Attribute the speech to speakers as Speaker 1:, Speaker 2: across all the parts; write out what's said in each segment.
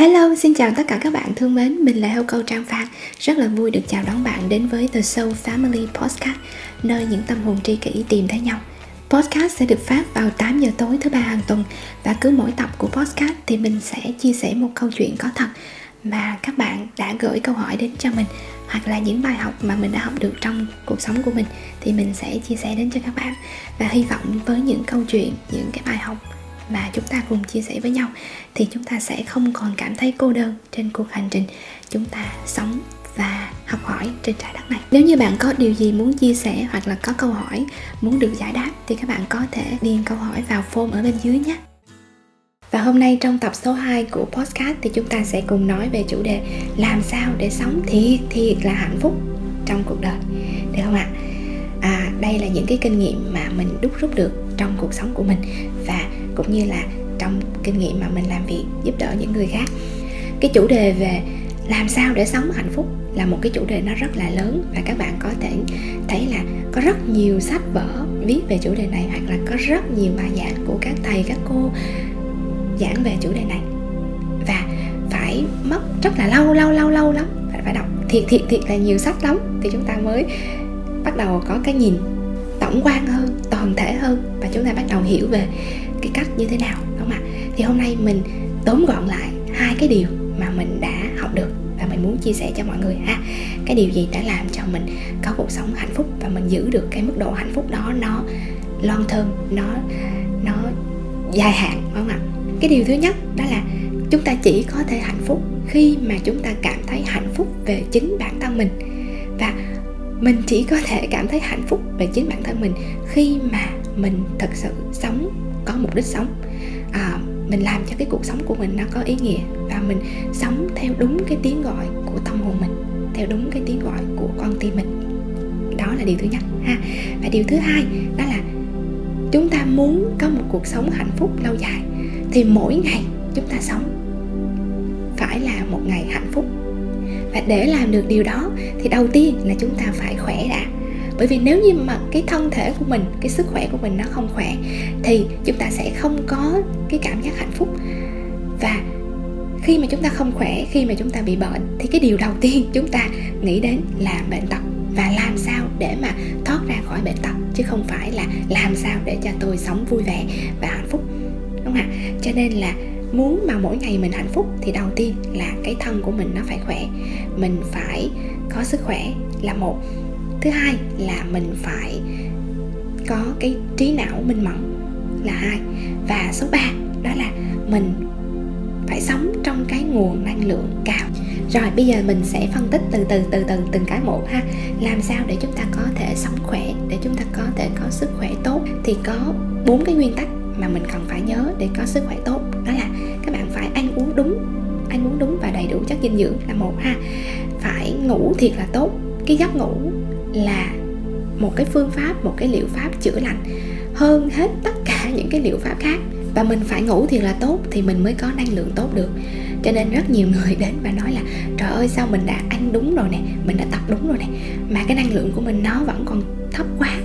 Speaker 1: Hello, xin chào tất cả các bạn thương mến, mình là Heo Câu Trang Phan. Rất là vui được chào đón bạn đến với The Soul Family Podcast Nơi những tâm hồn tri kỷ tìm thấy nhau. Podcast sẽ được phát vào 8 giờ tối thứ ba hàng tuần Và cứ mỗi tập của podcast thì mình sẽ chia sẻ một câu chuyện có thật Mà các bạn đã gửi câu hỏi đến cho mình Hoặc là những bài học mà mình đã học được trong cuộc sống của mình Thì mình sẽ chia sẻ đến cho các bạn. Và hy vọng với những câu chuyện, những cái bài học mà chúng ta cùng chia sẻ với nhau thì chúng ta sẽ không còn cảm thấy cô đơn trên cuộc hành trình chúng ta sống và học hỏi trên trái đất này. Nếu như bạn có điều gì muốn chia sẻ hoặc là có câu hỏi muốn được giải đáp thì các bạn có thể điền câu hỏi vào form ở bên dưới nhé. Và hôm nay trong tập số 2 của podcast thì chúng ta sẽ cùng nói về chủ đề làm sao để sống thiệt thiệt là hạnh phúc trong cuộc đời. Được không ạ? À, đây là những cái kinh nghiệm mà mình đúc rút được trong cuộc sống của mình. Và cũng như là trong kinh nghiệm mà mình làm việc giúp đỡ những người khác. Cái chủ đề về làm sao để sống hạnh phúc là một cái chủ đề nó rất là lớn và các bạn có thể thấy là có rất nhiều sách vở viết về chủ đề này hoặc là có rất nhiều bài giảng của các thầy các cô giảng về chủ đề này. Và phải mất rất là lâu lâu lâu lâu lắm. Phải, phải đọc. Thiệt thiệt thiệt là nhiều sách lắm. Thì chúng ta mới bắt đầu có cái nhìn tổng quan hơn toàn thể hơn và chúng ta bắt đầu hiểu về cái cách như thế nào, đúng không ạ? Thì hôm nay mình tóm gọn lại hai cái điều mà mình đã học được và mình muốn chia sẻ cho mọi người ha. Cái điều gì đã làm cho mình có cuộc sống hạnh phúc và mình giữ được cái mức độ hạnh phúc đó, nó long thơm nó nó dài hạn, đúng không ạ? Cái điều thứ nhất đó là chúng ta chỉ có thể hạnh phúc khi mà chúng ta cảm thấy hạnh phúc về chính bản thân mình. Và mình chỉ có thể cảm thấy hạnh phúc về chính bản thân mình khi mà mình thật sự sống mục đích sống. À, mình làm cho cái cuộc sống của mình nó có ý nghĩa và mình sống theo đúng cái tiếng gọi của tâm hồn mình theo đúng cái tiếng gọi của con tim mình. Đó là điều thứ nhất ha. Và điều thứ hai đó là chúng ta muốn có một cuộc sống hạnh phúc lâu dài thì mỗi ngày chúng ta sống phải là một ngày hạnh phúc. Và để làm được điều đó thì đầu tiên là chúng ta phải khỏe đã bởi vì nếu như mà cái thân thể của mình, cái sức khỏe của mình nó không khỏe, thì chúng ta sẽ không có cái cảm giác hạnh phúc. Và khi mà chúng ta không khỏe, khi mà chúng ta bị bệnh, thì cái điều đầu tiên chúng ta nghĩ đến là bệnh tật. Và làm sao để mà thoát ra khỏi bệnh tật, chứ không phải là làm sao để cho tôi sống vui vẻ và hạnh phúc, đúng không ạ? Cho nên là muốn mà mỗi ngày mình hạnh phúc, thì đầu tiên là cái thân của mình nó phải khỏe. Mình phải có sức khỏe là một thứ hai là mình phải có cái trí não minh mẫn là hai và số 3 đó là mình phải sống trong cái nguồn năng lượng cao. Rồi, bây giờ mình sẽ phân tích từ từ từ từ từng cái một ha. Làm sao để chúng ta có thể sống khỏe, để chúng ta có thể có sức khỏe tốt? Thì có bốn cái nguyên tắc mà mình cần phải nhớ để có sức khỏe tốt. Đó là các bạn phải ăn uống đúng, ăn uống đúng và đầy đủ chất dinh dưỡng là một ha. Phải ngủ thiệt là tốt. Cái giấc ngủ là một cái phương pháp, một cái liệu pháp chữa lành hơn hết tất cả những cái liệu pháp khác. Và mình phải ngủ thiệt là tốt thì mình mới có năng lượng tốt được. Cho nên rất nhiều người đến và nói là, trời ơi, sao mình đã ăn đúng rồi nè, mình đã tập đúng rồi nè, mà cái năng lượng của mình nó vẫn còn thấp quá.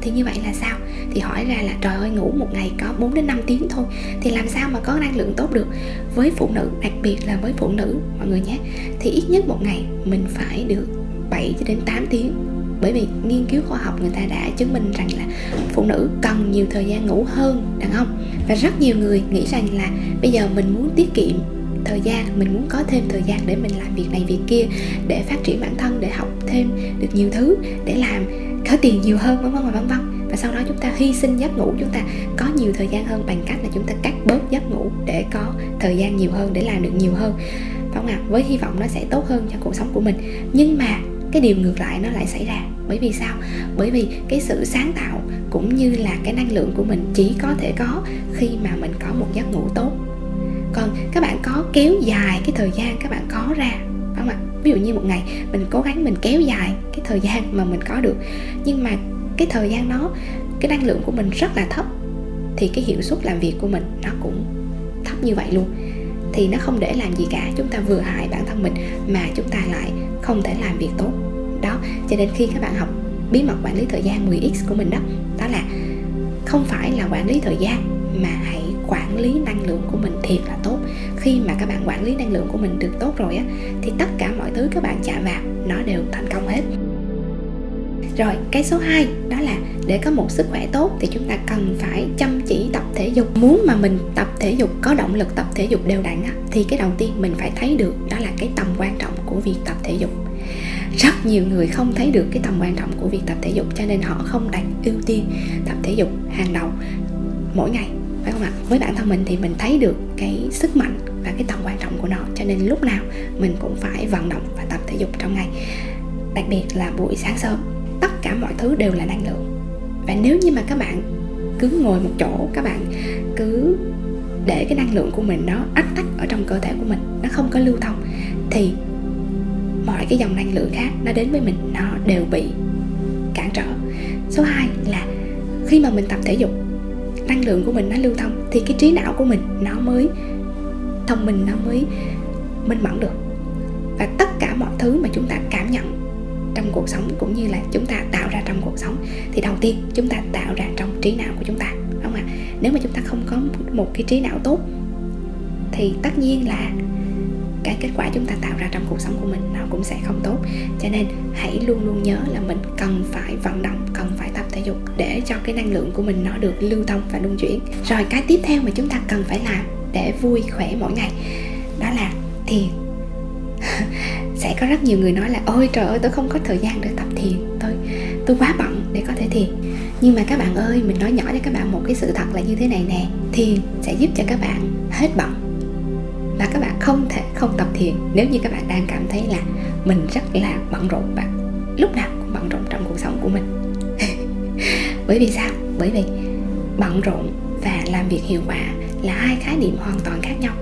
Speaker 1: Thì như vậy là sao? Thì hỏi ra là, trời ơi, ngủ một ngày có 4 đến 5 tiếng thôi, thì làm sao mà có năng lượng tốt được? Với phụ nữ, đặc biệt là với phụ nữ, mọi người nhé, thì ít nhất một ngày mình phải được 7 cho đến 8 tiếng bởi vì nghiên cứu khoa học người ta đã chứng minh rằng là phụ nữ cần nhiều thời gian ngủ hơn, đàn ông. Và rất nhiều người nghĩ rằng là bây giờ mình muốn tiết kiệm thời gian, mình muốn có thêm thời gian để mình làm việc này việc kia, để phát triển bản thân, để học thêm được nhiều thứ, để làm có tiền nhiều hơn, vân vân và vân vân. Và sau đó chúng ta hy sinh giấc ngủ, chúng ta có nhiều thời gian hơn bằng cách là chúng ta cắt bớt giấc ngủ để có thời gian nhiều hơn, để làm được nhiều hơn. Phải không ạ? Với hy vọng nó sẽ tốt hơn cho cuộc sống của mình. Nhưng mà cái điều ngược lại nó lại xảy ra. Bởi vì sao? Bởi vì cái sự sáng tạo cũng như là cái năng lượng của mình chỉ có thể có khi mà mình có một giấc ngủ tốt. Còn các bạn có kéo dài cái thời gian các bạn có ra, phải không ạ? Ví dụ như một ngày mình cố gắng mình kéo dài cái thời gian mà mình có được, nhưng mà cái thời gian đó, cái năng lượng của mình rất là thấp, thì cái hiệu suất làm việc của mình nó cũng thấp như vậy luôn. Thì nó không để làm gì cả, chúng ta vừa hại bản thân mình mà chúng ta lại không thể làm việc tốt. Đó cho nên khi các bạn học bí mật quản lý thời gian 10x của mình đó đó là không phải là quản lý thời gian mà hãy quản lý năng lượng của mình thiệt là tốt. Khi mà các bạn quản lý năng lượng của mình được tốt rồi á thì tất cả mọi thứ các bạn chạm vào nó đều thành công hết. Rồi cái số 2 đó là để có một sức khỏe tốt thì chúng ta cần phải chăm chỉ tập thể dục. Muốn mà mình tập thể dục có động lực tập thể dục đều đặn á, thì cái đầu tiên mình phải thấy được đó là cái tầm quan trọng của việc tập thể dục. Rất nhiều người không thấy được cái tầm quan trọng của việc tập thể dục, cho nên họ không đặt ưu tiên tập thể dục hàng đầu mỗi ngày, phải không ạ? Với bản thân mình thì mình thấy được cái sức mạnh và cái tầm quan trọng của nó, cho nên lúc nào mình cũng phải vận động và tập thể dục trong ngày. Đặc biệt là buổi sáng sớm, tất cả mọi thứ đều là năng lượng. Và nếu như mà các bạn cứ ngồi một chỗ, các bạn cứ để cái năng lượng của mình nó ách tắc ở trong cơ thể của mình, nó không có lưu thông, thì mọi cái dòng năng lượng khác nó đến với mình, nó đều bị cản trở. Số 2 là khi mà mình tập thể dục, năng lượng của mình nó lưu thông, thì cái trí não của mình nó mới, thông minh nó mới minh mẫn được. Và tất cả mọi thứ mà chúng ta cảm nhận trong cuộc sống cũng như là chúng ta tạo ra trong cuộc sống, thì đầu tiên chúng ta tạo ra trong trí não của chúng ta nếu mà chúng ta không có một cái trí não tốt, thì tất nhiên là cái kết quả chúng ta tạo ra trong cuộc sống của mình nó cũng sẽ không tốt. Cho nên hãy luôn luôn nhớ là mình cần phải vận động, cần phải tập thể dục để cho cái năng lượng của mình nó được lưu thông và luân chuyển. Rồi cái tiếp theo mà chúng ta cần phải làm để vui khỏe mỗi ngày, đó là thiền. Sẽ có rất nhiều người nói là, ôi trời ơi, tôi không có thời gian để tập thiền. Tôi tôi quá bận để có thể thiền nhưng mà các bạn ơi, mình nói nhỏ cho các bạn một cái sự thật là như thế này nè. Thiền sẽ giúp cho các bạn hết bận và các bạn không thể không tập thiền nếu như các bạn đang cảm thấy là mình rất là bận rộn và lúc nào cũng bận rộn trong cuộc sống của mình. Bởi vì sao? Bởi vì bận rộn và làm việc hiệu quả là hai khái niệm hoàn toàn khác nhau.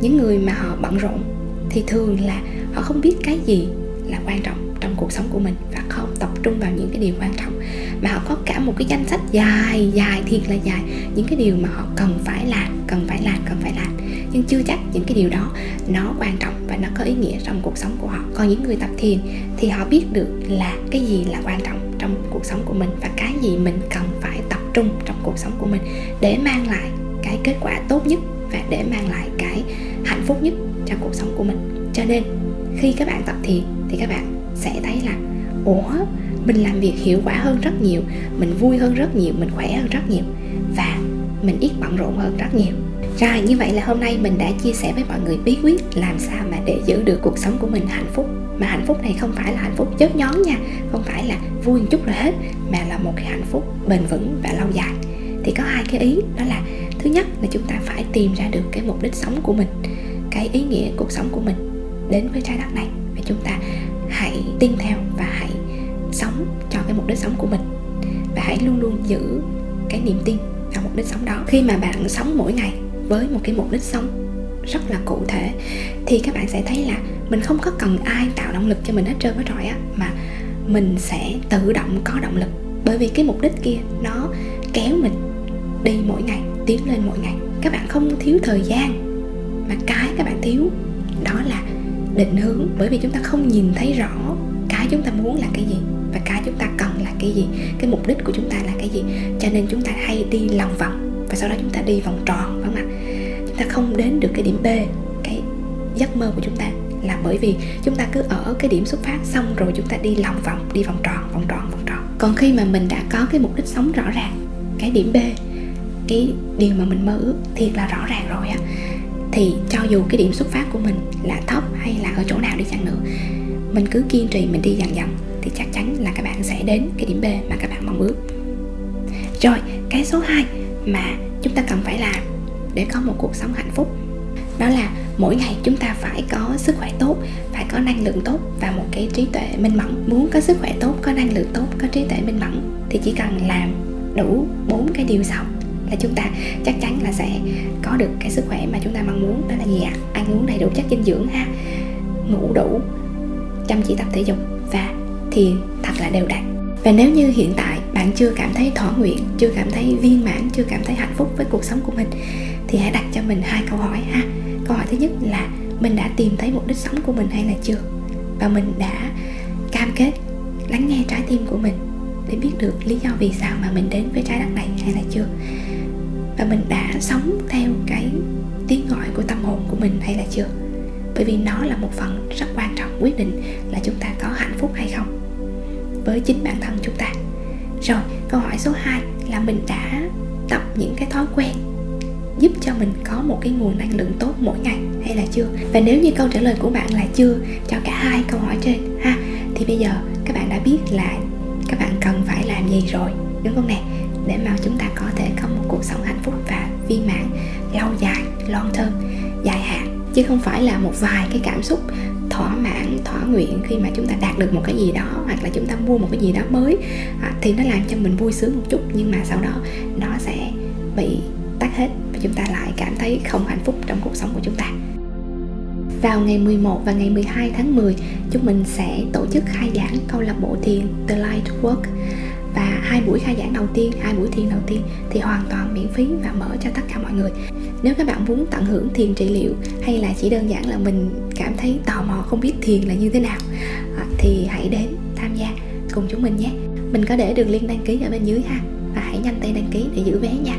Speaker 1: Những người mà họ bận rộn thì thường là họ không biết cái gì là quan trọng trong cuộc sống của mình và không tập trung vào những cái điều quan trọng mà họ có cả một cái danh sách dài dài thiệt là dài. Những cái điều mà họ cần phải làm, cần phải làm, cần phải làm. Nhưng chưa chắc những cái điều đó nó quan trọng và nó có ý nghĩa trong cuộc sống của họ. Còn những người tập thiền thì họ biết được là cái gì là quan trọng trong cuộc sống của mình và cái gì mình cần phải tập trung trong cuộc sống của mình để mang lại cái kết quả tốt nhất và để mang lại cái hạnh phúc nhất cho cuộc sống của mình. Cho nên, khi các bạn tập thiền thì các bạn sẽ thấy là ủa, mình làm việc hiệu quả hơn rất nhiều, mình vui hơn rất nhiều, mình khỏe hơn rất nhiều và mình ít bận rộn hơn rất nhiều. Rồi, như vậy là hôm nay mình đã chia sẻ với mọi người bí quyết làm sao mà để giữ được cuộc sống của mình hạnh phúc. Mà hạnh phúc này không phải là hạnh phúc chớp nhón nha, không phải là vui một chút rồi hết, mà là một cái hạnh phúc bền vững và lâu dài. Thì có hai cái ý, đó là thứ nhất là chúng ta phải tìm ra được cái mục đích sống của mình, cái ý nghĩa cuộc sống của mình đến với trái đất này và chúng ta hãy tin theo và mục đích sống của mình. Và hãy luôn luôn giữ cái niềm tin vào mục đích sống đó. Khi mà bạn sống mỗi ngày với một cái mục đích sống rất là cụ thể, thì các bạn sẽ thấy là mình không có cần ai tạo động lực cho mình hết trơn hết rồi á, mà mình sẽ tự động có động lực. Bởi vì cái mục đích kia nó kéo mình đi mỗi ngày, tiến lên mỗi ngày. Các bạn không thiếu thời gian, mà cái các bạn thiếu đó là định hướng. Bởi vì chúng ta không nhìn thấy rõ chúng ta muốn là cái gì và cái chúng ta cần là cái gì, cái mục đích của chúng ta là cái gì. Cho nên chúng ta hay đi lòng vòng và sau đó chúng ta đi vòng tròn, phải không ạ? Chúng ta không đến được cái điểm b, cái giấc mơ của chúng ta là bởi vì chúng ta cứ ở cái điểm xuất phát xong rồi chúng ta đi lòng vòng, đi vòng tròn vòng tròn vòng tròn. Còn khi mà mình đã có cái mục đích sống rõ ràng, cái điểm b, cái điều mà mình mơ ước thiệt là rõ ràng rồi á, thì cho dù cái điểm xuất phát của mình là thấp hay là ở chỗ nào đi chăng nữa mình cứ kiên trì, mình đi dần dần thì chắc chắn là các bạn sẽ đến cái điểm B mà các bạn mong ước. Rồi, cái số 2 mà chúng ta cần phải làm để có một cuộc sống hạnh phúc, đó là mỗi ngày chúng ta phải có sức khỏe tốt, phải có năng lượng tốt và một cái trí tuệ minh mẫn. Muốn có sức khỏe tốt, có năng lượng tốt, có trí tuệ minh mẫn thì chỉ cần làm đủ bốn cái điều sau là chúng ta chắc chắn là sẽ có được cái sức khỏe mà chúng ta mong muốn. Đó là gì ạ? À? ăn uống đầy đủ chất dinh dưỡng ha. Ngủ đủ chăm chỉ tập thể dục và thiền thật là đều đặn. Và nếu như hiện tại bạn chưa cảm thấy thỏa nguyện, chưa cảm thấy viên mãn, chưa cảm thấy hạnh phúc với cuộc sống của mình, thì hãy đặt cho mình hai câu hỏi ha. Câu hỏi thứ nhất là mình đã tìm thấy mục đích sống của mình hay là chưa? Và mình đã cam kết lắng nghe trái tim của mình để biết được lý do vì sao mà mình đến với trái đất này hay là chưa? Và mình đã sống theo cái tiếng gọi của tâm hồn của mình hay là chưa? Bởi vì nó là một phần rất quan trọng quyết định là chúng ta có hạnh phúc hay không với chính bản thân chúng ta. Rồi, câu hỏi số 2 là mình đã tập những cái thói quen giúp cho mình có một cái nguồn năng lượng tốt mỗi ngày hay là chưa? Và nếu như câu trả lời của bạn là chưa, cho cả hai câu hỏi trên ha, thì bây giờ các bạn đã biết là các bạn cần phải làm gì rồi, đúng không nè? Để mà chúng ta có thể có một cuộc sống hạnh phúc và viên mãn lâu dài, long term, dài hạn. Chứ không phải là một vài cái cảm xúc thỏa nguyện khi mà chúng ta đạt được một cái gì đó hoặc là chúng ta mua một cái gì đó mới à, thì nó làm cho mình vui sướng một chút nhưng mà sau đó nó sẽ bị tắt hết và chúng ta lại cảm thấy không hạnh phúc trong cuộc sống của chúng ta. Vào ngày 11 và ngày 12 tháng 10 chúng mình sẽ tổ chức khai giảng câu lạc bộ thiền The Light Work và hai buổi khai giảng đầu tiên, hai buổi thiền đầu tiên thì hoàn toàn miễn phí và mở cho tất cả mọi người. Nếu các bạn muốn tận hưởng thiền trị liệu hay là chỉ đơn giản là mình cảm thấy tò mò không biết thiền là như thế nào à, thì hãy đến tham gia cùng chúng mình nhé. Mình có để đường link đăng ký ở bên dưới ha, và hãy nhanh tay đăng ký để giữ vé nha.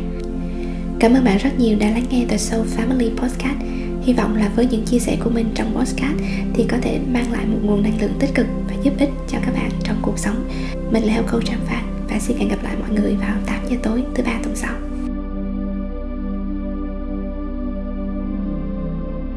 Speaker 1: Cảm ơn bạn rất nhiều đã lắng nghe The Soul Family Podcast. Hy vọng là với những chia sẻ của mình trong podcast thì có thể mang lại một nguồn năng lượng tích cực và giúp ích cho các bạn trong cuộc sống. Mình là Heo Coach Trang Phan và xin hẹn gặp lại mọi người vào 8 giờ tối thứ ba tuần sau.